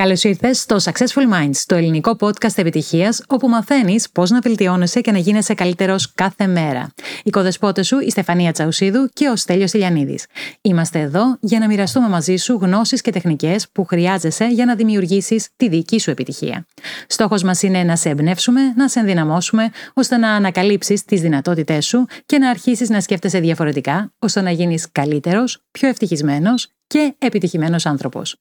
Καλώς ήρθες στο Successful Minds, το ελληνικό podcast επιτυχίας, όπου μαθαίνεις πώς να βελτιώνεσαι και να γίνεσαι καλύτερος κάθε μέρα. Οι κοδεσπότες σου, η Στεφανία Τσαουσίδου και ο Στέλιος Ηλιανίδης. Είμαστε εδώ για να μοιραστούμε μαζί σου γνώσεις και τεχνικές που χρειάζεσαι για να δημιουργήσεις τη δική σου επιτυχία. Στόχος μας είναι να σε εμπνεύσουμε, να σε ενδυναμώσουμε, ώστε να ανακαλύψεις τις δυνατότητές σου και να αρχίσεις να σκέφτεσαι διαφορετικά, ώστε να γίνεις καλύτερος, πιο ευτυχισμένος και επιτυχημένος άνθρωπος.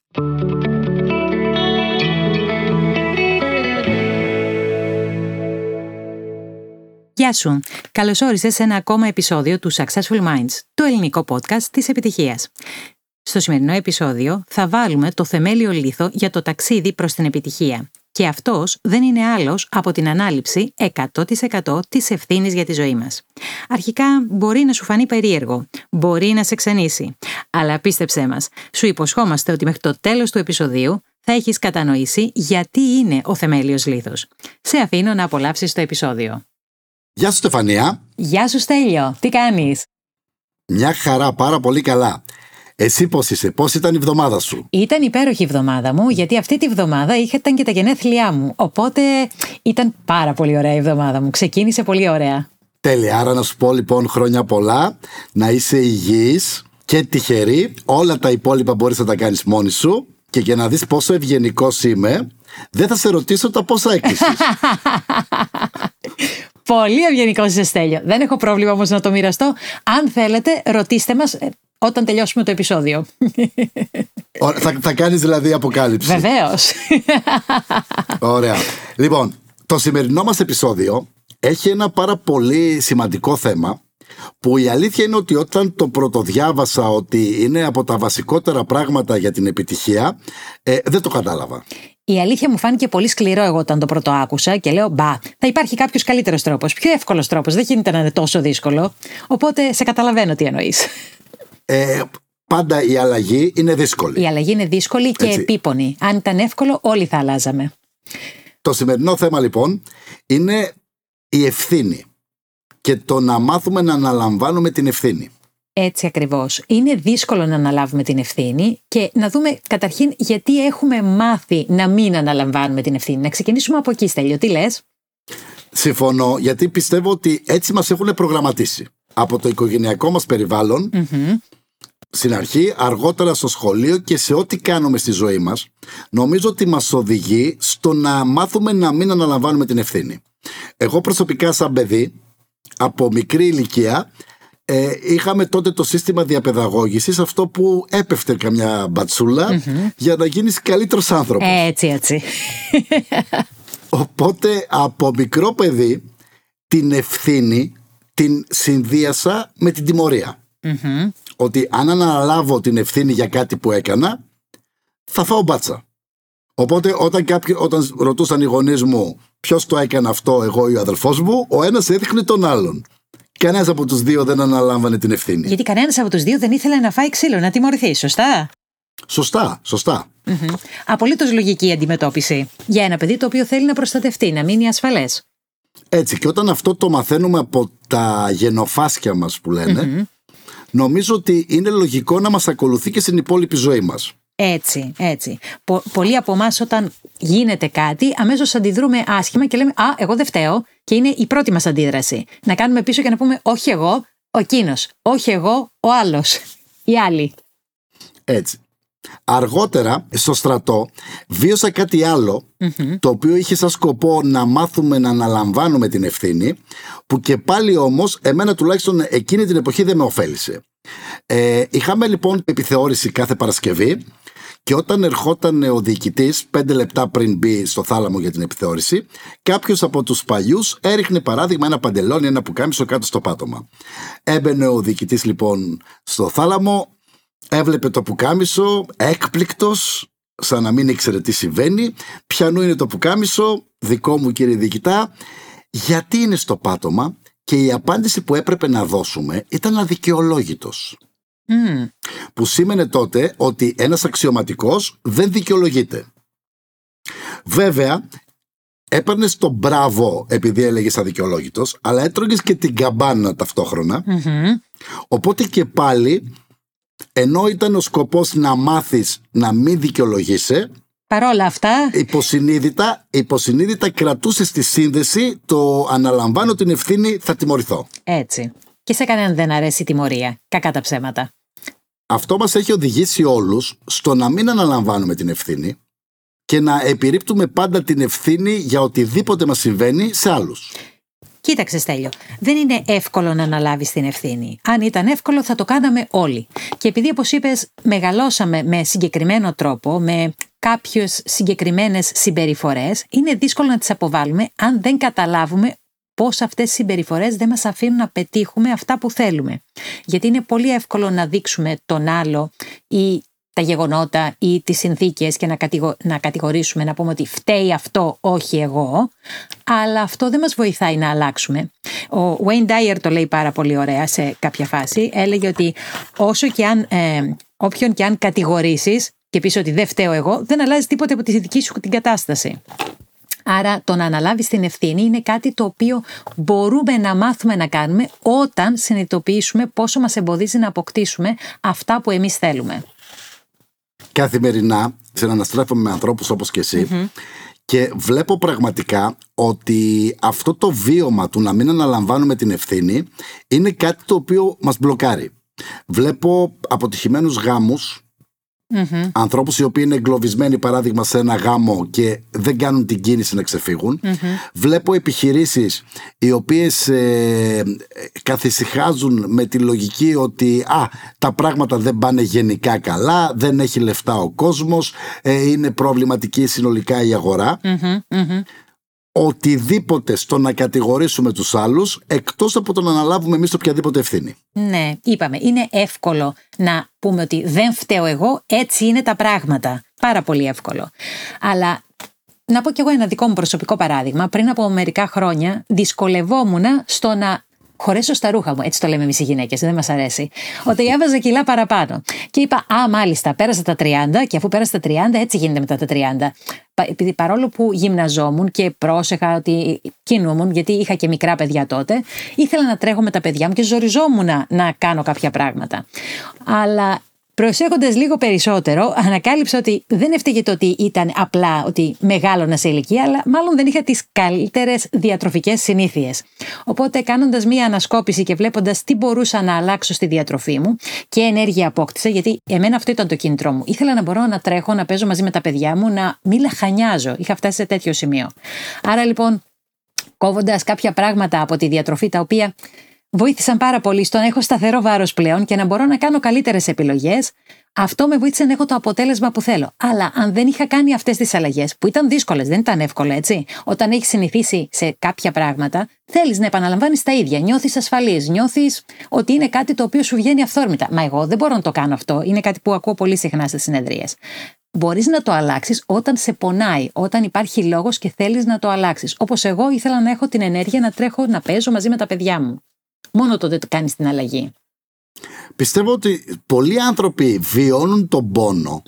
Γεια σου! Καλώς όρισες σε ένα ακόμα επεισόδιο του Successful Minds, το ελληνικό podcast της επιτυχίας. Στο σημερινό επεισόδιο θα βάλουμε το θεμέλιο λίθο για το ταξίδι προς την επιτυχία. Και αυτός δεν είναι άλλος από την ανάληψη 100% της ευθύνης για τη ζωή μας. Αρχικά μπορεί να σου φανεί περίεργο, μπορεί να σε ξενήσει. Αλλά πίστεψέ μας, σου υποσχόμαστε ότι μέχρι το τέλος του επεισοδίου θα έχεις κατανοήσει γιατί είναι ο θεμέλιος λίθος. Σε αφήνω να απολαύσεις το επεισόδιο. Γεια σου Στεφανία. Γεια σου Στέλιο, τι κάνεις; Μια χαρά, πάρα πολύ καλά. Εσύ πώς είσαι, πώς ήταν η εβδομάδα σου; Ήταν υπέροχη η εβδομάδα μου, γιατί αυτή τη εβδομάδα ήταν και τα γενέθλιά μου. Οπότε ήταν πάρα πολύ ωραία η εβδομάδα μου. Ξεκίνησε πολύ ωραία. Τέλεια, άρα να σου πω λοιπόν χρόνια πολλά, να είσαι υγιής και τυχερή. Όλα τα υπόλοιπα μπορείς να τα κάνεις μόνη σου. Και για να δεις πόσο ευγενικός είμαι, δεν θα σε ρωτήσω τα πόσα έκλεισες. Πολύ ευγενικό είσαι, Στέλιο. Δεν έχω πρόβλημα όμως να το μοιραστώ. Αν θέλετε, ρωτήστε μας ε, όταν τελειώσουμε το επεισόδιο. θα, θα κάνεις δηλαδή αποκάλυψη. Βεβαίως. Ωραία. Λοιπόν, το σημερινό μας επεισόδιο έχει ένα πάρα πολύ σημαντικό θέμα που η αλήθεια είναι ότι όταν το πρωτοδιάβασα ότι είναι από τα βασικότερα πράγματα για την επιτυχία, ε, δεν το κατάλαβα. Η αλήθεια μου φάνηκε πολύ σκληρό εγώ όταν το πρώτο άκουσα και λέω Μπα, θα υπάρχει κάποιος καλύτερος τρόπος, πιο εύκολος τρόπος. Δεν γίνεται να είναι τόσο δύσκολο. Οπότε σε καταλαβαίνω τι εννοείς. Ε, πάντα η αλλαγή είναι δύσκολη. Η αλλαγή είναι δύσκολη και Έτσι. επίπονη. Αν ήταν εύκολο, όλοι θα αλλάζαμε. Το σημερινό θέμα λοιπόν είναι η ευθύνη και το να μάθουμε να αναλαμβάνουμε την ευθύνη. Έτσι ακριβώς. Είναι δύσκολο να αναλάβουμε την ευθύνη και να δούμε καταρχήν γιατί έχουμε μάθει να μην αναλαμβάνουμε την ευθύνη. Να ξεκινήσουμε από εκεί, Στέλιο. Τι λες; Συμφωνώ, γιατί πιστεύω ότι έτσι μας έχουν προγραμματίσει. Από το οικογενειακό μας περιβαλλον στην αρχή, αργότερα στο σχολείο και σε ό,τι κάνουμε στη ζωή μας, νομίζω ότι μας οδηγεί στο να μάθουμε να μην αναλαμβάνουμε την ευθύνη. Εγώ προσωπικά σαν παιδί, από μικρή ηλικία, ε, είχαμε τότε το σύστημα διαπαιδαγώγησης αυτό που έπεφτε καμιά για να γίνεις καλύτερος άνθρωπος. Έτσι, έτσι. Οπότε από μικρό παιδί την ευθύνη την συνδύασα με την τιμωρια Ότι αν αναλάβω την ευθύνη για κάτι που έκανα θα φάω μπάτσα. Οπότε όταν, κάποιοι, όταν ρωτούσαν οι γονείς μου ποιος το έκανε αυτό εγώ ή ο αδελφός μου ο ένας έδειχνε τον άλλον. Κανένας από τους δύο δεν αναλάμβανε την ευθύνη. Γιατί κανένας από τους δύο δεν ήθελε να φάει ξύλο, να τιμωρηθεί, σωστά; Σωστά, σωστά. Mm-hmm. Απολύτως λογική αντιμετώπιση για ένα παιδί το οποίο θέλει να προστατευτεί, να μείνει ασφαλές. Έτσι, και όταν αυτό το μαθαίνουμε από τα γενοφάσκια μας που λένε, νομίζω ότι είναι λογικό να μας ακολουθεί και στην υπόλοιπη ζωή μας. Έτσι, έτσι. Πο- πολλοί από εμάς όταν γίνεται κάτι, αμέσως αντιδρούμε άσχημα και λέμε Α, εγώ δεν φταίω. Και είναι η πρώτη μας αντίδραση. Να κάνουμε πίσω και να πούμε Όχι εγώ, ο εκείνος. Όχι εγώ, ο άλλος. Η άλλη. Έτσι. Αργότερα στο στρατό βίωσα κάτι το οποίο είχε σαν σκοπό να μάθουμε να αναλαμβάνουμε την ευθύνη που και πάλι όμως εμένα τουλάχιστον εκείνη την εποχή δεν με ωφέλησε. Ε, είχαμε λοιπόν επιθεώρηση κάθε Παρασκευή και όταν ερχόταν ο διοικητής, πέντε λεπτά πριν μπει στο θάλαμο για την επιθεώρηση, κάποιος από τους παλιούς έριχνε παράδειγμα ένα παντελόνι, ένα πουκάμισο κάτω στο πάτωμα. Έμπαινε ο διοικητής λοιπόν στο θάλαμο, έβλεπε το πουκάμισο, έκπληκτος, σαν να μην ήξερε τι συμβαίνει. Πιανού είναι το πουκάμισο, δικό μου κύριε διοικητά, γιατί είναι στο πάτωμα και η απάντηση που έπρεπε να δώσουμε ήταν αδικαιολόγητος. Που σήμαινε τότε ότι ένας αξιωματικός δεν δικαιολογείται. Βέβαια, έπαιρνες το μπράβο επειδή έλεγες αδικαιολόγητος, αλλά έτρωγες και την καμπάνα Οπότε και πάλι, ενώ ήταν ο σκοπός να μάθεις να μην δικαιολογείσαι, Παρόλα αυτά. Υποσυνείδητα, υποσυνείδητα κρατούσες τη σύνδεση το αναλαμβάνω την ευθύνη, θα τιμωρηθώ. Έτσι. Και σε κανέναν δεν αρέσει η τιμωρία. Κακά τα ψέματα. Αυτό μας έχει οδηγήσει όλους στο να μην αναλαμβάνουμε την ευθύνη και να επιρρύπτουμε πάντα την ευθύνη για οτιδήποτε μας συμβαίνει σε άλλους. Κοίταξε, Στέλιο, δεν είναι εύκολο να αναλάβεις την ευθύνη. Αν ήταν εύκολο, θα το κάναμε όλοι. Και επειδή, όπως είπες, μεγαλώσαμε με συγκεκριμένο τρόπο, με κάποιες συγκεκριμένες συμπεριφορές, είναι δύσκολο να τις αποβάλουμε αν δεν καταλάβουμε πώς αυτές οι συμπεριφορές δεν μας αφήνουν να πετύχουμε αυτά που θέλουμε. Γιατί είναι πολύ εύκολο να δείξουμε τον άλλο ή τα γεγονότα ή τις συνθήκες και να, να κατηγορήσουμε, να πούμε ότι φταίει αυτό, όχι εγώ, αλλά αυτό δεν μας βοηθάει να αλλάξουμε. Ο Wayne Dyer το λέει πάρα πολύ ωραία σε κάποια φάση, έλεγε ότι όσο και αν, ε, όποιον και αν κατηγορήσεις και πεις ότι δεν φταίω εγώ, δεν αλλάζει τίποτε από τη δική σου την κατάσταση. Άρα το να αναλάβεις την ευθύνη είναι κάτι το οποίο μπορούμε να μάθουμε να κάνουμε όταν συνειδητοποιήσουμε πόσο μας εμποδίζει να αποκτήσουμε αυτά που εμείς θέλουμε καθημερινά συναναστρέφομαι με ανθρώπους όπως και εσύ και βλέπω πραγματικά ότι αυτό το βίωμα του να μην αναλαμβάνουμε την ευθύνη είναι κάτι το οποίο μας μπλοκάρει. Βλέπω αποτυχημένους γάμους mm Ανθρώπους οι οποίοι είναι εγκλωβισμένοι παράδειγμα σε ένα γάμο και δεν κάνουν την κίνηση να ξεφύγουν. Βλέπω επιχειρήσεις οι οποίες ε, καθησυχάζουν με τη λογική ότι α, τα πράγματα δεν πάνε γενικά καλά, δεν έχει λεφτά ο κόσμος, ε, είναι προβληματική συνολικά η αγορα οτιδήποτε στο να κατηγορήσουμε τους άλλους εκτός από το να αναλάβουμε εμείς οποιαδήποτε ευθύνη. Ναι, είπαμε, είναι εύκολο να πούμε ότι δεν φταίω εγώ, έτσι είναι τα πράγματα. Πάρα πολύ εύκολο. Αλλά να πω κι εγώ ένα δικό μου προσωπικό παράδειγμα. Πριν από μερικά χρόνια δυσκολευόμουν στο να χωρέσω στα ρούχα μου. Έτσι το λέμε εμείς οι γυναίκες, δεν μας αρέσει. Ότι έβαζα κιλά παραπάνω. Και είπα, Α, μάλιστα, πέρασα τα 30 και αφού πέρασα τα 30, έτσι γίνεται μετά τα 30. Επειδή παρόλο που γυμναζόμουν και πρόσεχα ότι κινούμουν, γιατί είχα και μικρά παιδιά τότε, ήθελα να τρέχω με τα παιδιά μου και ζοριζόμουν να κάνω κάποια πράγματα. Αλλά Προσέχοντας λίγο περισσότερο, ανακάλυψα ότι δεν έφταιγε το ότι ήταν απλά ότι μεγάλωνα σε ηλικία, αλλά μάλλον δεν είχα τις καλύτερες διατροφικές συνήθειες. Οπότε, κάνοντας μία ανασκόπηση και βλέποντας τι μπορούσα να αλλάξω στη διατροφή μου και ενέργεια απόκτησα, γιατί εμένα αυτό ήταν το κίνητρό μου. Ήθελα να μπορώ να τρέχω, να παίζω μαζί με τα παιδιά μου, να μην λαχανιάζω. Είχα φτάσει σε τέτοιο σημείο. Άρα λοιπόν, κόβοντας κάποια πράγματα από τη διατροφή τα οποία βοήθησαν πάρα πολύ στο να έχω σταθερό βάρος πλέον και να μπορώ να κάνω καλύτερες επιλογές. Αυτό με βοήθησε να έχω το αποτέλεσμα που θέλω. Αλλά αν δεν είχα κάνει αυτές τις αλλαγές, που ήταν δύσκολες, δεν ήταν εύκολο, έτσι. Όταν έχεις συνηθίσει σε κάποια πράγματα, θέλεις να επαναλαμβάνεις τα ίδια. Νιώθεις ασφαλής, νιώθεις ότι είναι κάτι το οποίο σου βγαίνει αυθόρμητα. Μα εγώ δεν μπορώ να το κάνω αυτό. Είναι κάτι που ακούω πολύ συχνά στις συνεδρίες. Μπορείς να το αλλάξεις όταν σε πονάει, όταν υπάρχει λόγος και θέλεις να το αλλάξεις. Όπως εγώ ήθελα να έχω την ενέργεια να τρέχω να παίζω μαζί με τα παιδιά μου. Μόνο τότε το κάνεις την αλλαγή. Πιστεύω ότι πολλοί άνθρωποι βιώνουν τον πονο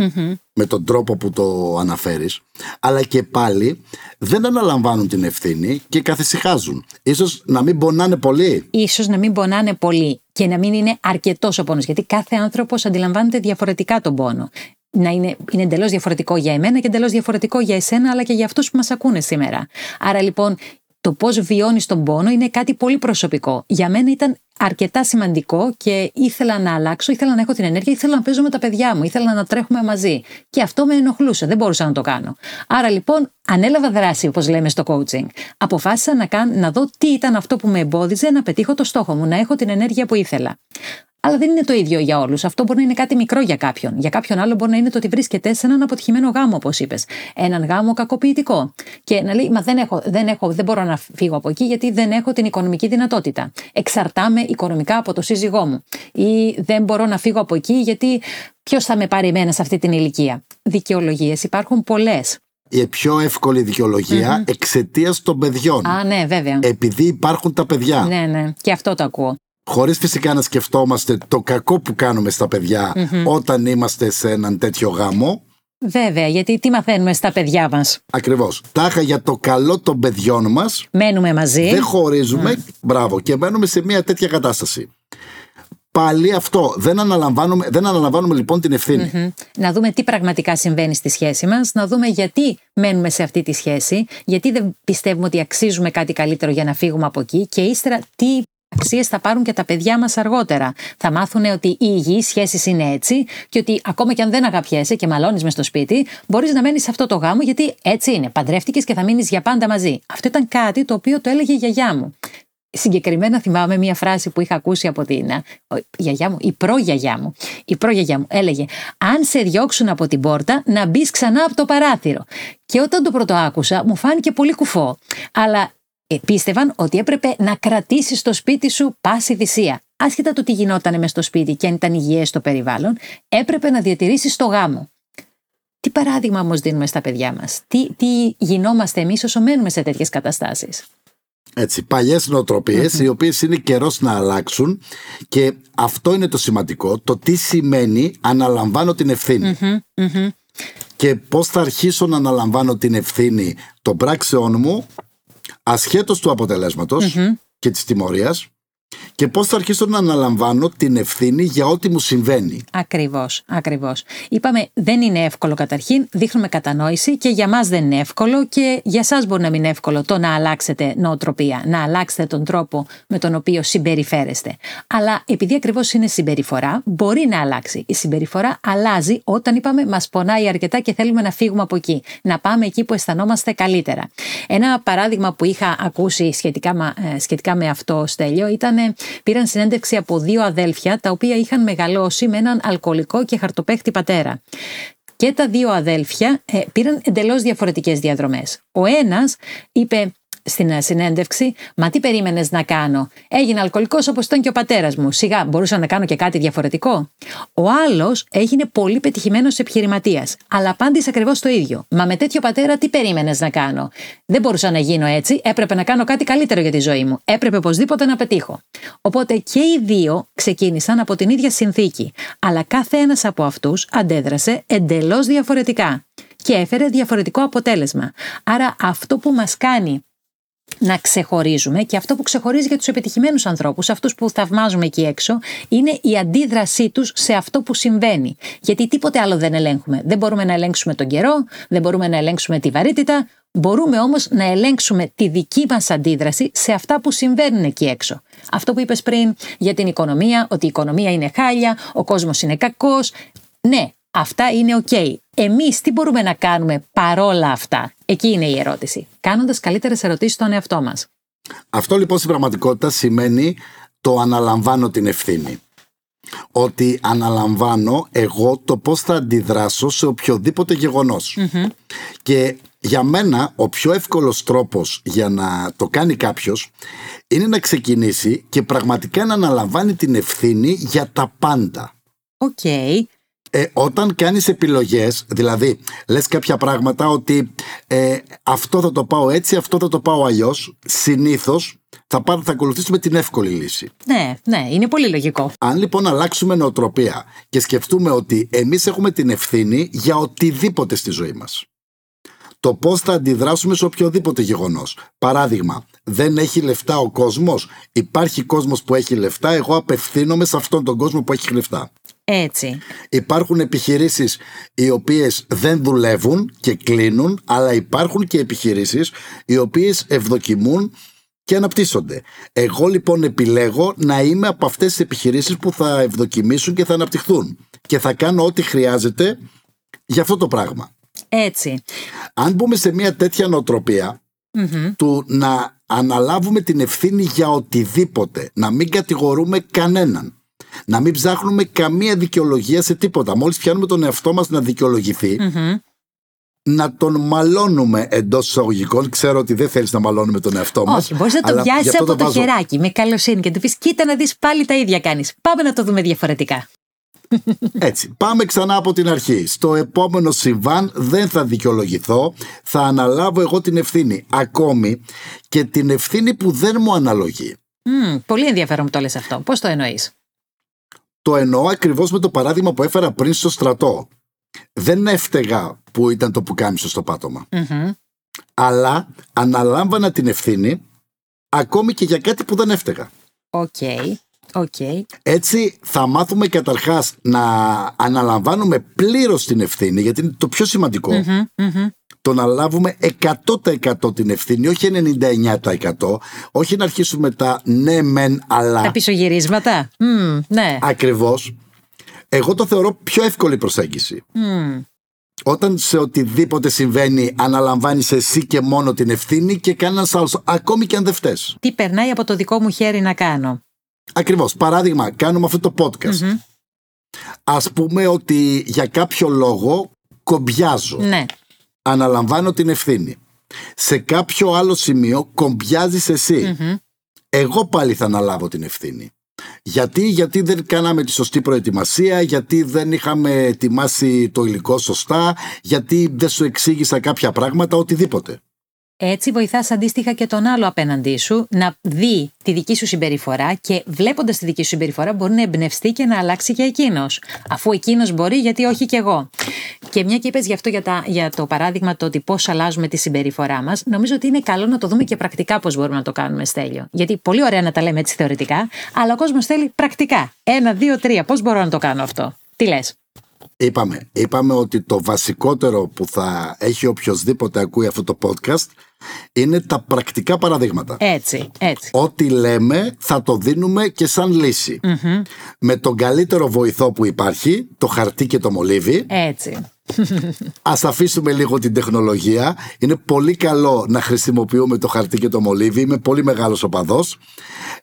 με τον τρόπο που το αναφέρεις αλλά και πάλι δεν αναλαμβάνουν την ευθύνη και καθησυχάζουν. Ίσως να μην πονάνε πολύ. Ίσως να μην πονάνε πολύ και να μην είναι αρκετός ο πόνος γιατί κάθε άνθρωπος αντιλαμβάνεται διαφορετικά τον πόνο. Να είναι, είναι εντελώς διαφορετικό για εμένα και εντελώς διαφορετικό για εσένα, αλλά και για αυτούς που μας ακούνε σήμερα. Άρα λοιπόν το πώς βιώνεις τον πόνο είναι κάτι πολύ προσωπικό. Για μένα ήταν αρκετά σημαντικό και ήθελα να αλλάξω, ήθελα να έχω την ενέργεια, ήθελα να παίζω με τα παιδιά μου, ήθελα να τρέχουμε μαζί. Και αυτό με ενοχλούσε, δεν μπορούσα να το κάνω. Άρα λοιπόν ανέλαβα δράση, όπως λέμε στο coaching. Αποφάσισα να, κάνω, να δω τι ήταν αυτό που με εμπόδιζε να πετύχω το στόχο μου, να έχω την ενέργεια που ήθελα. Αλλά δεν είναι το ίδιο για όλους. Αυτό μπορεί να είναι κάτι μικρό για κάποιον. Για κάποιον άλλο μπορεί να είναι το ότι βρίσκεται σε έναν αποτυχημένο γάμο, όπως είπες. Έναν γάμο κακοποιητικό. Και να λέει, Μα δεν, έχω, δεν, έχω, δεν μπορώ να φύγω από εκεί γιατί δεν έχω την οικονομική δυνατότητα. Εξαρτάμαι οικονομικά από το σύζυγό μου. Ή δεν μπορώ να φύγω από εκεί γιατί ποιος θα με πάρει εμένα σε αυτή την ηλικία. Δικαιολογίες υπάρχουν πολλές. Η πιο εύκολη δικαιολογία mm-hmm. εξαιτίας των παιδιών. Α, ναι, βέβαια. Επειδή υπάρχουν τα παιδιά. Ναι, ναι. Και αυτό το ακούω χωρίς φυσικά να σκεφτόμαστε το κακό που κάνουμε στα παιδια όταν είμαστε σε έναν τέτοιο γάμο. Βέβαια, γιατί τι μαθαίνουμε στα παιδιά μας; Ακριβώς. Τάχα για το καλό των παιδιών μας. Μένουμε μαζί. Δεν χωρίζουμε. Μπράβο. Και μένουμε σε μια τέτοια κατάσταση. Πάλι αυτό. Δεν αναλαμβάνουμε, δεν αναλαμβάνουμε λοιπόν την ευθυνη Να δούμε τι πραγματικά συμβαίνει στη σχέση μας, να δούμε γιατί μένουμε σε αυτή τη σχέση, γιατί δεν πιστεύουμε ότι αξίζουμε κάτι καλύτερο για να φύγουμε από εκεί και ύστερα τι αξίες θα πάρουν και τα παιδιά μας αργότερα. Θα μάθουν ότι οι υγιείς σχέσεις είναι έτσι και ότι ακόμα και αν δεν αγαπιέσαι και μαλώνεις μες στο σπίτι, μπορείς να μένεις σε αυτό το γάμο γιατί έτσι είναι. Παντρεύτηκες και θα μείνεις για πάντα μαζί. Αυτό ήταν κάτι το οποίο το έλεγε η γιαγιά μου. Συγκεκριμένα θυμάμαι μία φράση που είχα ακούσει από την γιαγιά μου, η προγιαγιά μου. Η προγιαγιά μου έλεγε: Αν σε διώξουν από την πόρτα, να μπεις ξανά από το παράθυρο. Και όταν το πρώτο άκουσα, μου φάνηκε πολύ κουφό. Αλλά πίστευαν ότι έπρεπε να κρατήσεις το σπίτι σου πάση θυσία. Άσχετα το τι γινόταν μες στο σπίτι και αν ήταν υγιές το περιβάλλον, έπρεπε να διατηρήσεις το γάμο. Τι παράδειγμα όμως δίνουμε στα παιδιά μας, τι, τι γινόμαστε εμείς όσο μένουμε σε τέτοιες καταστάσεις; Έτσι, παλιές οι οποίες είναι καιρός να αλλάξουν και αυτό είναι το σημαντικό, το τι σημαίνει αναλαμβάνω την ευθυνη Και πώς θα αρχίσω να αναλαμβάνω την ευθύνη των πράξεών μου ασχέτως του αποτελέσματος και της τιμωρίας και πώς θα αρχίσω να αναλαμβάνω την ευθύνη για ό,τι μου συμβαίνει. Ακριβώς, ακριβώς. Είπαμε δεν είναι εύκολο καταρχήν, δείχνουμε κατανόηση και για μας δεν είναι εύκολο και για σας μπορεί να μην είναι εύκολο το να αλλάξετε νοοτροπία, να αλλάξετε τον τρόπο με τον οποίο συμπεριφέρεστε. Αλλά επειδή ακριβώς είναι συμπεριφορά, μπορεί να αλλάξει. Η συμπεριφορά αλλάζει όταν είπαμε μας πονάει αρκετά και θέλουμε να φύγουμε από εκεί, να πάμε εκεί που αισθανόμαστε καλύτερα. Ένα παράδειγμα που είχα ακούσει σχετικά, ε, σχετικά με αυτό, Στέλιο, ήταν πήραν συνέντευξη από δύο αδέλφια τα οποία είχαν μεγαλώσει με έναν αλκοολικό και χαρτοπέχτη πατέρα. Και τα δύο αδέλφια ε, πήραν εντελώς διαφορετικές διαδρομές. Ο ένας είπε στην συνέντευξη, Μα τι περίμενες να κάνω; Έγινα αλκοολικός όπως ήταν και ο πατέρας μου. Σιγά, μπορούσα να κάνω και κάτι διαφορετικό. Ο άλλος έγινε πολύ πετυχημένος επιχειρηματίας. Αλλά απάντησε ακριβώς το ίδιο. Μα με τέτοιο πατέρα τι περίμενες να κάνω; Δεν μπορούσα να γίνω έτσι. Έπρεπε να κάνω κάτι καλύτερο για τη ζωή μου. Έπρεπε οπωσδήποτε να πετύχω. Οπότε και οι δύο ξεκίνησαν από την ίδια συνθήκη. Αλλά κάθε ένας από αυτούς αντέδρασε εντελώς διαφορετικά και έφερε διαφορετικό αποτέλεσμα. Άρα αυτό που μας κάνει να ξεχωρίζουμε και αυτό που ξεχωρίζει για τους επιτυχημένους ανθρώπους, αυτούς που θαυμάζουμε εκεί έξω, είναι η αντίδρασή τους σε αυτό που συμβαίνει. Γιατί τίποτε άλλο δεν ελέγχουμε. Δεν μπορούμε να ελέγξουμε τον καιρό, δεν μπορούμε να ελέγξουμε τη βαρύτητα, μπορούμε όμως να ελέγξουμε τη δική μας αντίδραση σε αυτά που συμβαίνουν εκεί έξω. Αυτό που είπες πριν για την οικονομία, ότι η οικονομία είναι χάλια, ο κόσμος είναι κακός. Ναι, Αυτά είναι οκ. Εμείς τι μπορούμε να κάνουμε παρόλα αυτά; Εκεί είναι η ερώτηση. Κάνοντας καλύτερες ερωτήσεις στον εαυτό μας. Αυτό λοιπόν στην πραγματικότητα σημαίνει το αναλαμβάνω την ευθύνη. Ότι αναλαμβάνω εγώ το πώς θα αντιδράσω σε οποιοδήποτε Και για μένα ο πιο εύκολος τρόπος για να το κάνει κάποιος είναι να ξεκινήσει και πραγματικά να αναλαμβάνει την ευθύνη για τα πάντα. Οκ ε, όταν κάνεις επιλογές, δηλαδή λες κάποια πράγματα ότι ε, αυτό θα το πάω έτσι, αυτό θα το πάω αλλιώς, συνήθως θα, πάρω, θα ακολουθήσουμε την εύκολη λύση. Ναι, ναι, είναι πολύ λογικό. Αν λοιπόν αλλάξουμε νοοτροπία και σκεφτούμε ότι εμείς έχουμε την ευθύνη για οτιδήποτε στη ζωή μας το πώς θα αντιδράσουμε σε οποιοδήποτε γεγονός. Παράδειγμα, δεν έχει λεφτά ο κόσμος; Υπάρχει κόσμος που έχει λεφτά; Εγώ απευθύνομαι σε αυτόν τον κόσμο που έχει λεφτά. Έτσι. Υπάρχουν επιχειρήσεις οι οποίες δεν δουλεύουν και κλείνουν, αλλά υπάρχουν και επιχειρήσεις οι οποίες ευδοκιμούν και αναπτύσσονται. Εγώ λοιπόν επιλέγω να είμαι από αυτές τις επιχειρήσεις που θα ευδοκιμήσουν και θα αναπτυχθούν και θα κάνω ό,τι χρειάζεται για αυτό το πράγμα. Έτσι. Αν μπούμε σε μια τέτοια του να αναλάβουμε την ευθύνη για οτιδήποτε, να μην κατηγορούμε κανέναν, να μην ψάχνουμε καμία δικαιολογία σε τίποτα. Μόλις πιάνουμε τον εαυτό μας να δικαιολογηθει να τον μαλώνουμε εντός εισαγωγικών. Ξέρω ότι δεν θέλεις να μαλώνουμε τον εαυτό μας. Όχι, μπορείς να τον πιάσει από το, χεράκι με καλοσύνη και να του πεις: Κοίτα να δεις πάλι τα ίδια κάνεις. Πάμε να το δούμε διαφορετικά. Έτσι, πάμε ξανά από την αρχή. Στο επόμενο συμβάν δεν θα δικαιολογηθώ, θα αναλάβω εγώ την ευθύνη. Ακόμη και την ευθύνη που δεν μου αναλογεί. Mm, πολύ ενδιαφέρον που το λες αυτό. Πώς το εννοείς; Το εννοώ ακριβώς με το παράδειγμα που έφερα πριν στο στρατό. Δεν έφταιγα που ήταν το πουκάμισο στο πατωμα Αλλά αναλάμβανα την ευθύνη ακόμη και για κάτι που δεν έφταιγα. OK. Okay. Έτσι θα μάθουμε καταρχάς να αναλαμβάνουμε πλήρως την ευθύνη γιατί είναι το πιο σημαντικό το να λάβουμε 100% την ευθύνη, όχι 99%, όχι να αρχίσουμε τα ναι μεν αλλά... Τα πισωγυρίσματα, μμ, ναι. Ακριβώς. Εγώ το θεωρώ πιο εύκολη προσέγγιση. Όταν σε οτιδήποτε συμβαίνει αναλαμβάνεις εσύ και μόνο την ευθύνη και κανένας άλλος, ακόμη και αν δεν φταίς. Τι περνάει από το δικό μου χέρι να κάνω. Ακριβώς. Παράδειγμα, κάνουμε αυτό το podcast. Ας πούμε ότι για κάποιο λόγο κομπιάζω. Ναι. Αναλαμβάνω την ευθύνη. Σε κάποιο άλλο σημείο κομπιάζεις Εγώ πάλι θα αναλάβω την ευθύνη. Γιατί, γιατί δεν κάναμε τη σωστή προετοιμασία, γιατί δεν είχαμε ετοιμάσει το υλικό σωστά, γιατί δεν σου εξήγησα κάποια πράγματα, οτιδήποτε. Έτσι βοηθάς αντίστοιχα και τον άλλο απέναντί σου να δει τη δική σου συμπεριφορά και βλέποντας τη δική σου συμπεριφορά μπορεί να εμπνευστεί και να αλλάξει και εκείνος. Αφού εκείνος μπορεί, γιατί όχι κι εγώ. Και μια και είπες γι' αυτό για, τα, για το παράδειγμα το ότι πώς αλλάζουμε τη συμπεριφορά μας, νομίζω ότι είναι καλό να το δούμε και πρακτικά πώς μπορούμε να το κάνουμε, Στέλιο. Γιατί πολύ ωραία να τα λέμε έτσι θεωρητικά, αλλά ο κόσμος θέλει πρακτικά. Ένα, δύο, τρία. Πώς μπορώ να το κάνω αυτό. Τι λες; Είπαμε, είπαμε ότι το βασικότερο που θα έχει οποιοδήποτε ακούει αυτό το podcast είναι τα πρακτικά παραδείγματα. Έτσι, έτσι. Ό,τι λέμε θα το δίνουμε και σαν λυση Με τον καλύτερο βοηθό που υπάρχει, το χαρτί και το μολύβι. Έτσι. Ας αφήσουμε λίγο την τεχνολογία. Είναι πολύ καλό να χρησιμοποιούμε το χαρτί και το μολύβι. Είμαι πολύ μεγάλος οπαδός.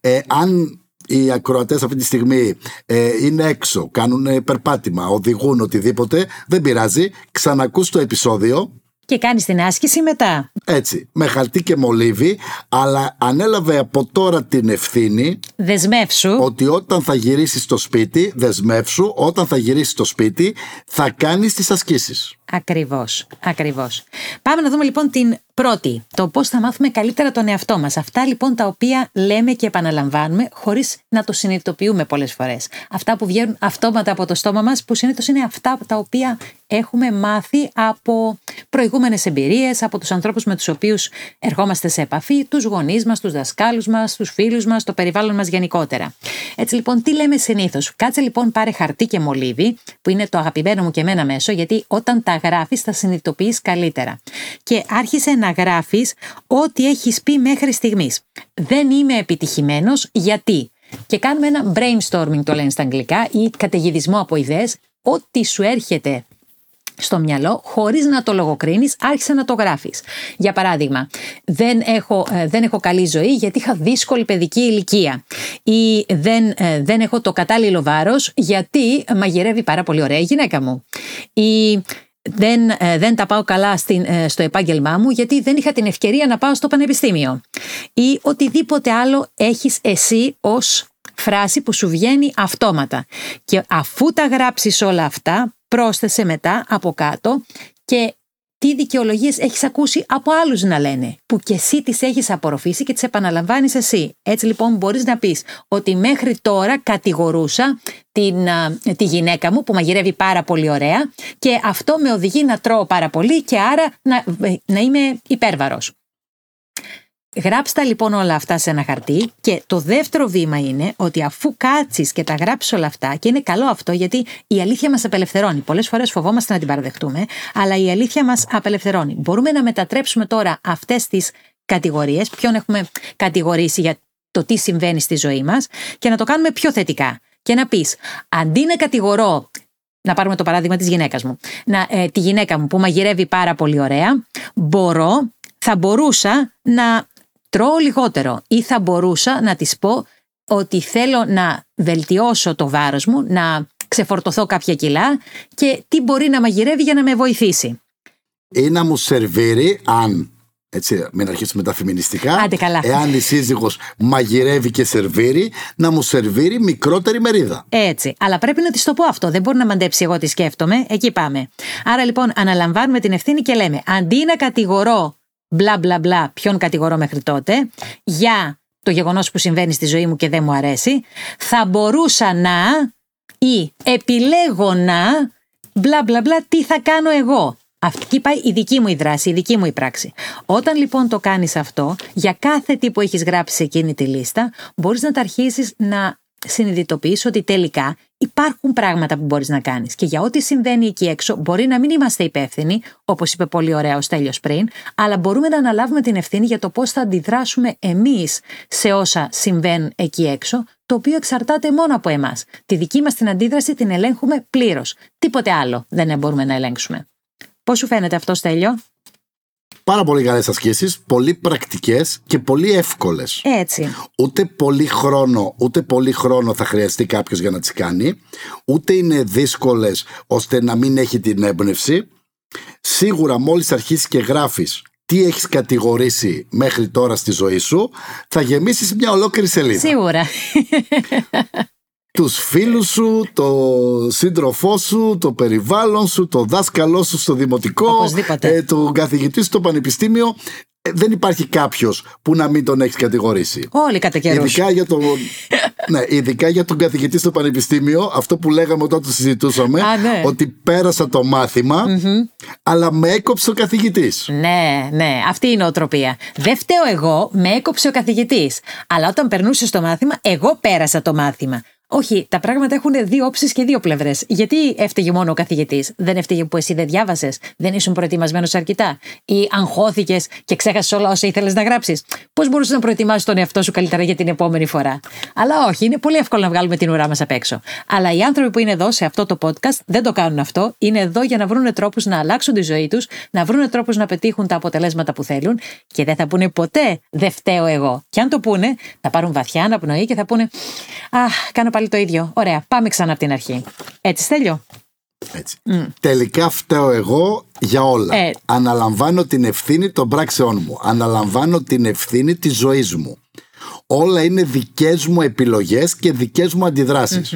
Ε, αν οι ακροατές αυτή τη στιγμή ε, είναι έξω, κάνουν περπάτημα, οδηγούν οτιδήποτε, δεν πειράζει. Ξανακούς το επεισόδιο. Και κάνεις την άσκηση μετά. Έτσι, με χαρτί και μολύβι, αλλά ανέλαβε από τώρα την ευθύνη. Δεσμεύσου. Ότι όταν θα γυρίσεις στο σπίτι, δεσμεύσου, όταν θα γυρίσεις στο σπίτι, θα κάνεις τις ασκήσεις. Ακριβώς. Ακριβώς. Πάμε να δούμε λοιπόν την πρώτη. Το πώς θα μάθουμε καλύτερα τον εαυτό μας. Αυτά λοιπόν τα οποία λέμε και επαναλαμβάνουμε χωρίς να το συνειδητοποιούμε πολλές φορές. Αυτά που βγαίνουν αυτόματα από το στόμα μας, που συνήθως είναι αυτά τα οποία έχουμε μάθει από προηγούμενες εμπειρίες, από τους ανθρώπους με τους οποίους ερχόμαστε σε επαφή, τους γονείς μας, τους δασκάλους μας, τους φίλους μας, το περιβάλλον μας γενικότερα. Έτσι λοιπόν, τι λέμε συνήθως. Κάτσε λοιπόν, πάρε χαρτί και μολύβι, που είναι το αγαπημένο μου και εμένα μέσο, γιατί όταν τα γράφεις, θα συνειδητοποιείς καλύτερα. Και άρχισε να γράφεις ό,τι έχεις πει μέχρι στιγμής. Δεν είμαι επιτυχημένος γιατί; Και κάνουμε ένα brainstorming, το λένε στα αγγλικά, ή καταιγιδισμό από ιδέες. Ό,τι σου έρχεται στο μυαλό, χωρίς να το λογοκρίνεις, άρχισε να το γράφεις. Για παράδειγμα, δεν έχω, ε, δεν έχω καλή ζωή γιατί είχα δύσκολη παιδική ηλικία. Ή δεν, ε, δεν έχω το κατάλληλο βάρος γιατί μαγειρεύει πάρα πολύ ωραία η γυναίκα μου. Ή δεν, ε, δεν τα πάω καλά στην, στο επάγγελμά μου γιατί δεν είχα την ευκαιρία να πάω στο πανεπιστήμιο. Ή οτιδήποτε άλλο έχεις εσύ ως φράση που σου βγαίνει αυτόματα. Και αφού τα γράψεις όλα αυτά, πρόσθεσε μετά από κάτω και τι δικαιολογίες έχεις ακούσει από άλλους να λένε, που και εσύ τις έχεις απορροφήσει και τις επαναλαμβάνεις εσύ. Έτσι λοιπόν μπορείς να πεις ότι μέχρι τώρα κατηγορούσα την, τη γυναίκα μου που μαγειρεύει πάρα πολύ ωραία και αυτό με οδηγεί να τρώω πάρα πολύ και άρα να, να είμαι υπέρβαρος. Γράψτε λοιπόν όλα αυτά σε ένα χαρτί και το δεύτερο βήμα είναι ότι αφού κάτσεις και τα γράψεις όλα αυτά και είναι καλό αυτό γιατί η αλήθεια μας απελευθερώνει. Πολλές φορές φοβόμαστε να την παραδεχτούμε, αλλά η αλήθεια μας απελευθερώνει. Μπορούμε να μετατρέψουμε τώρα αυτές τις κατηγορίες, ποιον έχουμε κατηγορήσει για το τι συμβαίνει στη ζωή μας και να το κάνουμε πιο θετικά. Και να πεις, αντί να κατηγορώ να πάρουμε το παράδειγμα της γυναίκας μου. Να, ε, τη γυναίκα μου που μαγειρεύει πάρα πολύ ωραία, μπορώ, θα μπορούσα να τρώω λιγότερο ή θα μπορούσα να της πω ότι θέλω να βελτιώσω το βάρος μου, να ξεφορτωθώ κάποια κιλά και τι μπορεί να μαγειρεύει για να με βοηθήσει. Ή να μου σερβίρει, αν έτσι, μην αρχίσουμε τα φεμινιστικά. Άντε καλά. Εάν η σύζυγος μαγειρεύει και σερβίρει, να μου σερβίρει μικρότερη μερίδα. Έτσι. Αλλά πρέπει να της το πω αυτό. Δεν μπορεί να μαντέψει εγώ τι σκέφτομαι. Εκεί πάμε. Άρα λοιπόν, αναλαμβάνουμε την ευθύνη και λέμε, αντί να κατηγορώ μπλα μπλα μπλα ποιον κατηγορώ μέχρι τότε για το γεγονός που συμβαίνει στη ζωή μου και δεν μου αρέσει θα μπορούσα να ή επιλέγω να μπλα μπλα μπλα τι θα κάνω εγώ. Αυτή πάει η δική μου η δράση, η δική μου η πράξη. Όταν λοιπόν το κάνεις αυτό, για κάθε τι που έχεις γράψει σε εκείνη τη λίστα, μπορείς να τα αρχίσεις να συνειδητοποιείς ότι τελικά υπάρχουν πράγματα που μπορείς να κάνεις και για ό,τι συμβαίνει εκεί έξω μπορεί να μην είμαστε υπεύθυνοι, όπως είπε πολύ ωραία ο Στέλιος πριν, αλλά μπορούμε να αναλάβουμε την ευθύνη για το πώς θα αντιδράσουμε εμείς σε όσα συμβαίνουν εκεί έξω, το οποίο εξαρτάται μόνο από εμάς. Τη δική μας την αντίδραση την ελέγχουμε πλήρως. Τίποτε άλλο δεν μπορούμε να ελέγξουμε. Πώς σου φαίνεται αυτό, Στέλιο; Πάρα πολύ καλές ασκήσει, πολύ πρακτικές και πολύ εύκολες. Έτσι. Ούτε πολύ χρόνο, ούτε πολύ χρόνο θα χρειαστεί κάποιος για να τις κάνει. Ούτε είναι δύσκολες ώστε να μην έχει την έμπνευση. Σίγουρα μόλις αρχίσεις και γράφεις τι έχεις κατηγορήσει μέχρι τώρα στη ζωή σου, θα γεμίσεις μια ολόκληρη σελίδα. Σίγουρα τους φίλους σου, το σύντροφό σου, το περιβάλλον σου, το δάσκαλό σου στο δημοτικό, ε, το καθηγητή σου στο πανεπιστήμιο. Ε, δεν υπάρχει κάποιος που να μην τον έχεις κατηγορήσει. Όλοι κατά καιρούς. Ειδικά για, τον, ναι, ειδικά για τον καθηγητή στο πανεπιστήμιο, αυτό που λέγαμε όταν το συζητούσαμε, ναι. ότι πέρασα το μαθημα αλλά με έκοψε ο καθηγητής. Ναι, ναι, αυτή είναι η οτροπία. Δεν φταίω εγώ, με έκοψε ο καθηγητής. Αλλά όταν περνούσε το μάθημα, εγώ πέρασα το μάθημα. Όχι, τα πράγματα έχουν δύο όψεις και δύο πλευρές. Γιατί έφταιγε μόνο ο καθηγητής, Δεν έφταιγε που εσύ δεν διάβασες, δεν ήσουν προετοιμασμένος αρκετά, ή αγχώθηκες και ξέχασες όλα όσα ήθελες να γράψεις; Πώς μπορούσες να προετοιμάσεις τον εαυτό σου καλύτερα για την επόμενη φορά; Αλλά όχι, είναι πολύ εύκολο να βγάλουμε την ουρά μας απ' έξω. Αλλά οι άνθρωποι που είναι εδώ σε αυτό το podcast δεν το κάνουν αυτό. Είναι εδώ για να βρουν τρόπους να αλλάξουν τη ζωή τους, να βρουν τρόπους να πετύχουν τα αποτελέσματα που θέλουν και δεν θα πούνε ποτέ δεν φταίω εγώ. Και αν το πούνε, θα πάρουν βαθιά αναπνοή και θα πούνε Αχ, κάνω πάλι το ίδιο. Ωραία, πάμε ξανά από την αρχή. Έτσι, τέλειο. Έτσι. Τελικά φταίω εγώ για όλα. Ε. Αναλαμβάνω την ευθύνη των πράξεών μου. Αναλαμβάνω την ευθύνη της ζωής μου. Όλα είναι δικές μου επιλογές και δικές μου αντιδρασεις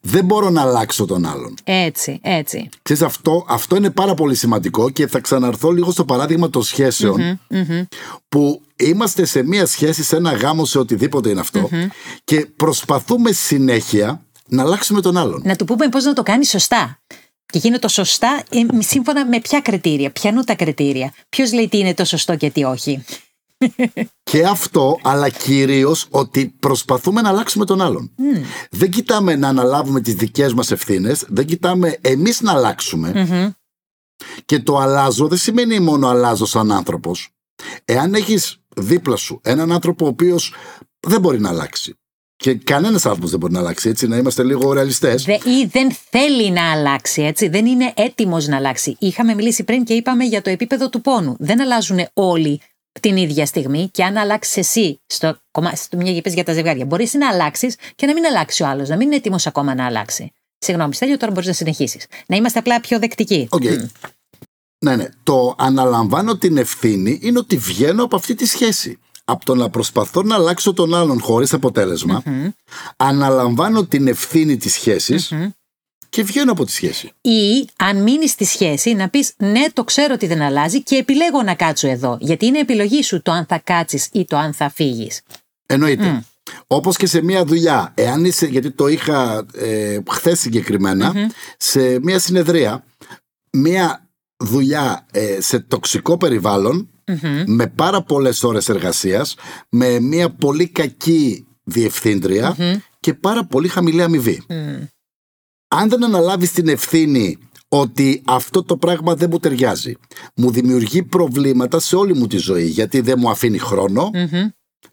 Δεν μπορώ να αλλάξω τον άλλον. Έτσι, έτσι. Ξέρεις, αυτό, αυτό είναι πάρα πολύ σημαντικό και θα ξαναρθώ λίγο στο παράδειγμα των σχεσεων που είμαστε σε μία σχέση, σε ένα γάμο, σε οτιδήποτε είναι και προσπαθούμε συνέχεια να αλλάξουμε τον άλλον. Να του πούμε πώς να το κάνει σωστά. Και γίνεται το σωστά ε, σύμφωνα με ποια κριτήρια, ποιανού τα κριτήρια. Ποιος λέει τι είναι το σωστό και τι όχι. Και αυτό, αλλά κυρίως ότι προσπαθούμε να αλλάξουμε τον άλλον. Δεν κοιτάμε να αναλάβουμε τις δικές μας ευθύνες, δεν κοιτάμε εμείς να αλλαξουμε Και το αλλάζω δεν σημαίνει μόνο αλλάζω σαν άνθρωπος. Εάν έχεις δίπλα σου έναν άνθρωπο ο οποίος δεν μπορεί να αλλάξει. Και κανένας άνθρωπος δεν μπορεί να αλλάξει, έτσι, να είμαστε λίγο ρεαλιστές. Ή δεν θέλει να αλλάξει, έτσι. Δεν είναι έτοιμος να αλλάξει. Είχαμε μιλήσει πριν και είπαμε για το επίπεδο του πόνου. Δεν αλλάζουν όλοι την ίδια στιγμή και αν αλλάξεις εσύ στο κομμάτι, στο μια για τα ζευγάρια, μπορείς να αλλάξεις και να μην αλλάξει ο άλλος, να μην είναι έτοιμος ακόμα να αλλάξει. Συγγνώμη, Στέλιο, τώρα μπορείς να συνεχίσεις. Να είμαστε απλά πιο δεκτικοί. Okay. Ναι, ναι. Το αναλαμβάνω την ευθύνη είναι ότι βγαίνω από αυτή τη σχέση. Από το να προσπαθώ να αλλάξω τον άλλον χωρίς αναλαμβάνω την ευθύνη της σχεσης και βγαίνω από τη σχέση. Ή αν μείνεις στη σχέση να πεις ναι το ξέρω ότι δεν αλλάζει και επιλέγω να κάτσω εδώ. Γιατί είναι επιλογή σου το αν θα κάτσεις ή το αν θα φύγεις. Εννοείται. Mm. Όπως και σε μια δουλειά, εάν είσαι, γιατί το είχα ε, χθες σε μια συνεδρία, μια δουλειά ε, σε τοξικό με πάρα πολλές ώρες εργασίας με μια πολύ κακή και πάρα πολύ χαμηλή αμοιβή. Αν δεν αναλάβεις την ευθύνη ότι αυτό το πράγμα δεν μου ταιριάζει, μου δημιουργεί προβλήματα σε όλη μου τη ζωή γιατί δεν μου αφήνει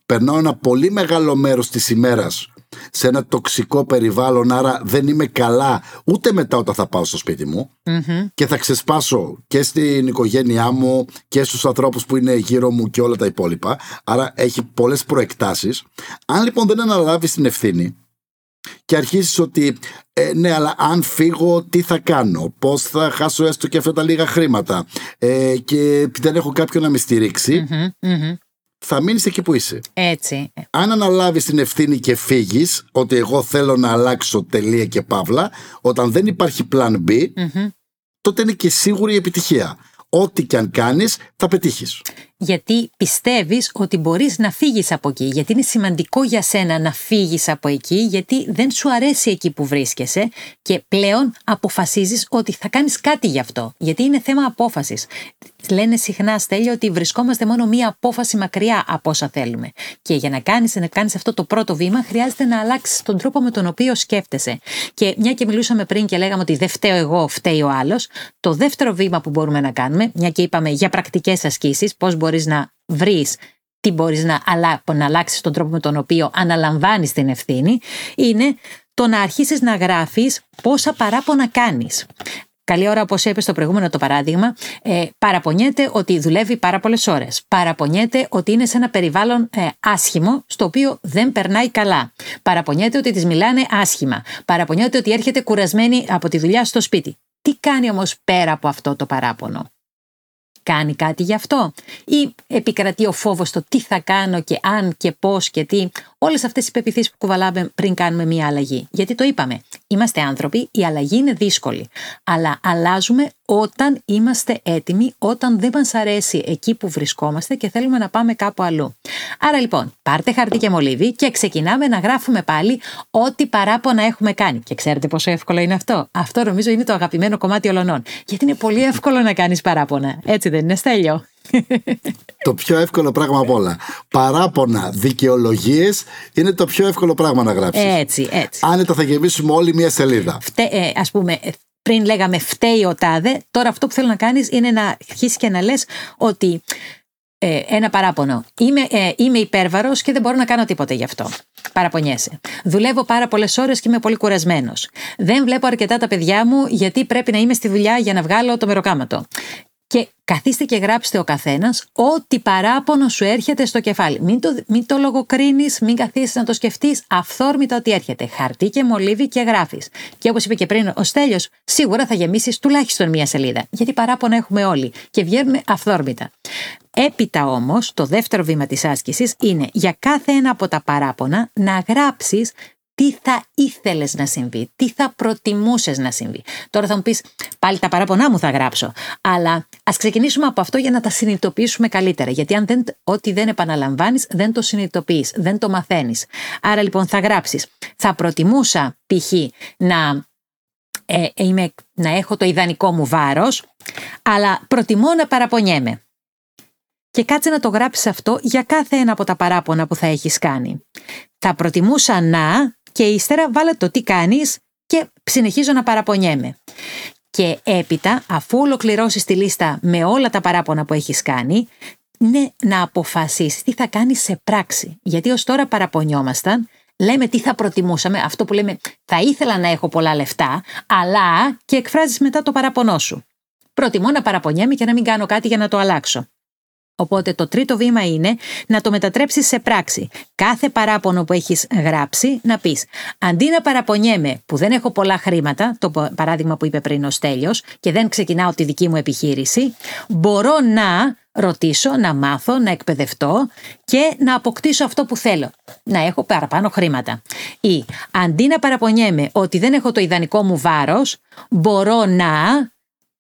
περνάω ένα πολύ μεγάλο μέρος της ημέρας σε ένα τοξικό περιβάλλον, άρα δεν είμαι καλά ούτε μετά όταν θα πάω στο σπίτι μου και θα ξεσπάσω και στην οικογένειά μου και στους ανθρώπους που είναι γύρω μου και όλα τα υπόλοιπα. Άρα έχει πολλές προεκτάσεις. Αν λοιπόν δεν αναλάβεις την ευθύνη και αρχίσεις ότι ε, ναι αλλά αν φύγω τι θα κάνω; Πώς θα χάσω έστω και αυτά τα λίγα χρήματα; Ε, και δεν έχω κάποιον να με στηριξει θα μείνεις εκεί που είσαι. Έτσι. Αν αναλάβεις την ευθύνη και φύγεις, ότι εγώ θέλω να αλλάξω τελεία και παύλα, όταν δεν υπάρχει plan B, τότε είναι και σίγουρη η επιτυχία. Ό,τι και αν κάνεις, θα πετύχεις. Γιατί πιστεύεις ότι μπορείς να φύγεις από εκεί. Γιατί είναι σημαντικό για σένα να φύγεις από εκεί, γιατί δεν σου αρέσει εκεί που βρίσκεσαι και πλέον αποφασίζεις ότι θα κάνεις κάτι γι' αυτό. Γιατί είναι θέμα απόφασης. Λένε συχνά, Στέλιο, ότι βρισκόμαστε μόνο μία απόφαση μακριά από όσα θέλουμε. Και για να κάνεις να κάνεις αυτό το πρώτο βήμα, χρειάζεται να αλλάξεις τον τρόπο με τον οποίο σκέφτεσαι. Και μια και μιλούσαμε πριν και λέγαμε ότι δεν φταίω εγώ, φταίει ο άλλος, το δεύτερο βήμα που μπορούμε να κάνουμε, μια και είπαμε για πρακτικές ασκήσεις, πώς μπορείς να βρεις τι μπορείς να, αλλα... να αλλάξεις τον τρόπο με τον οποίο αναλαμβάνεις την ευθύνη, είναι το να αρχίσεις να γράφεις πόσα παράπονα κάνεις. Καλή ώρα, όπως είπες στο προηγούμενο το παράδειγμα, ε, παραπονιέται ότι δουλεύει πάρα πολλές ώρες. Παραπονιέται ότι είναι σε ένα περιβάλλον ε, άσχημο, στο οποίο δεν περνάει καλά. Παραπονιέται ότι τη μιλάνε άσχημα. Παραπονιέται ότι έρχεται κουρασμένη από τη δουλειά στο σπίτι. Τι κάνει όμως πέρα από αυτό το παράπονο; Κάνει κάτι γι' αυτό; Ή επικρατεί ο φόβος το τι θα κάνω και αν και πώς και τι; Όλες αυτές οι πεπιθήσεις που κουβαλάμε πριν κάνουμε μια αλλαγή. Γιατί το είπαμε είμαστε άνθρωποι η αλλαγή είναι δύσκολη. Αλλά αλλάζουμε όταν είμαστε έτοιμοι όταν δεν μας αρέσει εκεί που βρισκόμαστε και θέλουμε να πάμε κάπου αλλού. Άρα λοιπόν πάρτε χαρτί και μολύβι και ξεκινάμε να γράφουμε πάλι ό,τι παράπονα έχουμε κάνει. Και ξέρετε πόσο εύκολο είναι αυτό; Αυτό νομίζω είναι το αγαπημένο κομμάτι ολονών γιατί είναι πολύ εύκολο να κάνεις παράπονα. Έτσι δεν είναι Στέλιο; Το πιο εύκολο πράγμα από όλα. Παράπονα, δικαιολογίες είναι το πιο εύκολο πράγμα να γράψεις. Έτσι, έτσι. Άνετα θα γεμίσουμε όλη μια σελίδα. Φτε, ε, ας πούμε, πριν λέγαμε φταίει ο τάδε, τώρα αυτό που θέλω να κάνεις είναι να αρχίσεις και να λες ότι ε, ένα παράπονο. Είμαι, ε, είμαι υπέρβαρος και δεν μπορώ να κάνω τίποτα γι' αυτό. Παραπονιέσαι. Δουλεύω πάρα πολλές ώρες και είμαι πολύ κουρασμένος. Δεν βλέπω αρκετά τα παιδιά μου γιατί πρέπει να είμαι στη δουλειά για να βγάλω το μεροκάματο. Και καθίστε και γράψτε ο καθένας ό,τι παράπονο σου έρχεται στο κεφάλι. Μην το, μην το λογοκρίνεις, μην καθίσεις να το σκεφτείς αυθόρμητα ότι έρχεται. Χαρτί και μολύβι και γράφεις. Και όπως είπε και πριν ο Στέλιος, σίγουρα θα γεμίσεις τουλάχιστον μία σελίδα. Γιατί παράπονα έχουμε όλοι και βγαίνουν αυθόρμητα. Έπειτα όμως, το δεύτερο βήμα της άσκησης είναι για κάθε ένα από τα παράπονα να γράψεις τι θα ήθελες να συμβεί, τι θα προτιμούσες να συμβεί. Τώρα θα μου πεις, πάλι τα παράπονά μου θα γράψω. Αλλά ας ξεκινήσουμε από αυτό για να τα συνειδητοποιήσουμε καλύτερα. Γιατί αν δεν, ό,τι δεν επαναλαμβάνεις, δεν το συνειδητοποιείς, δεν το μαθαίνεις. Άρα λοιπόν θα γράψεις. Θα προτιμούσα π.χ. να, ε, είμαι, να έχω το ιδανικό μου βάρος, αλλά προτιμώ να παραπονιέμαι. Και κάτσε να το γράψεις αυτό για κάθε ένα από τα παράπονα που θα έχεις κάνει. Θα προτιμούσα να και ύστερα βάλε το τι κάνεις και συνεχίζω να παραπονιέμαι. Και έπειτα, αφού ολοκληρώσεις τη λίστα με όλα τα παράπονα που έχεις κάνει, είναι να αποφασίσεις τι θα κάνεις σε πράξη. Γιατί ως τώρα παραπονιόμασταν, λέμε τι θα προτιμούσαμε, αυτό που λέμε θα ήθελα να έχω πολλά λεφτά, αλλά και εκφράζεις μετά το παραπονό σου. Προτιμώ να παραπονιέμαι και να μην κάνω κάτι για να το αλλάξω. Οπότε το τρίτο βήμα είναι να το μετατρέψεις σε πράξη. Κάθε παράπονο που έχεις γράψει να πεις αντί να παραπονιέμαι που δεν έχω πολλά χρήματα, το παράδειγμα που είπε πριν ο Στέλιος και δεν ξεκινάω τη δική μου επιχείρηση, μπορώ να ρωτήσω, να μάθω, να εκπαιδευτώ και να αποκτήσω αυτό που θέλω. Να έχω παραπάνω χρήματα. Ή αντί να παραπονιέμαι ότι δεν έχω το ιδανικό μου βάρος, μπορώ να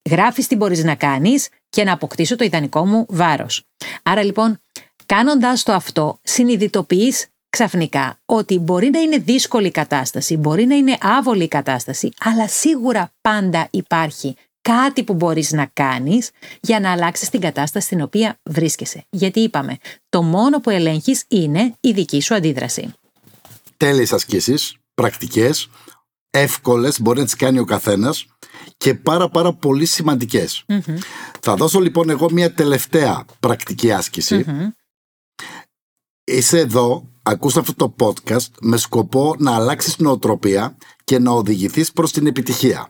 γράφεις τι μπορείς να κάνεις και να αποκτήσω το ιδανικό μου βάρος. Άρα λοιπόν, κάνοντας το αυτό, συνειδητοποιείς ξαφνικά ότι μπορεί να είναι δύσκολη η κατάσταση, μπορεί να είναι άβολη η κατάσταση, αλλά σίγουρα πάντα υπάρχει κάτι που μπορείς να κάνεις για να αλλάξεις την κατάσταση στην οποία βρίσκεσαι. Γιατί είπαμε, το μόνο που ελέγχεις είναι η δική σου αντίδραση. Τέλειες ασκήσεις, πρακτικές, εύκολες, μπορεί να τις κάνει ο καθένας και πάρα πάρα πολύ Θα δώσω λοιπόν εγώ μια τελευταία πρακτική Είσαι εδώ, ακούς αυτό το podcast με σκοπό να αλλάξεις νοοτροπία και να οδηγηθείς προς την επιτυχία.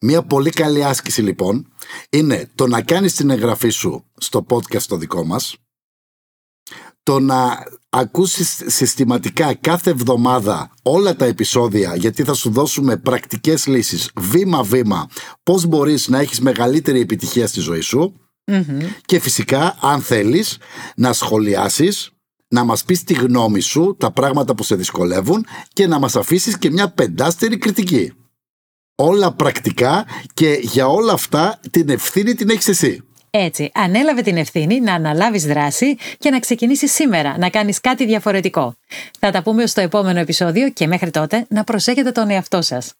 Μια πολύ καλή άσκηση λοιπόν είναι το να κάνεις την εγγραφή σου στο podcast το δικό μας, το να ακούσεις συστηματικά κάθε εβδομάδα όλα τα επεισόδια γιατί θα σου δώσουμε πρακτικές λύσεις βήμα-βήμα πώς μπορείς να έχεις μεγαλύτερη επιτυχία στη ζωή σου και φυσικά αν θέλεις να σχολιάσεις να μας πεις τη γνώμη σου, τα πράγματα που σε δυσκολεύουν και να μας αφήσεις και μια πεντάστερη κριτική. Όλα πρακτικά και για όλα αυτά την ευθύνη την έχεις εσύ. Έτσι, ανέλαβε την ευθύνη να αναλάβεις δράση και να ξεκινήσεις σήμερα να κάνεις κάτι διαφορετικό. Θα τα πούμε στο επόμενο επεισόδιο και μέχρι τότε να προσέχετε τον εαυτό σας.